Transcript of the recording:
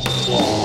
Thank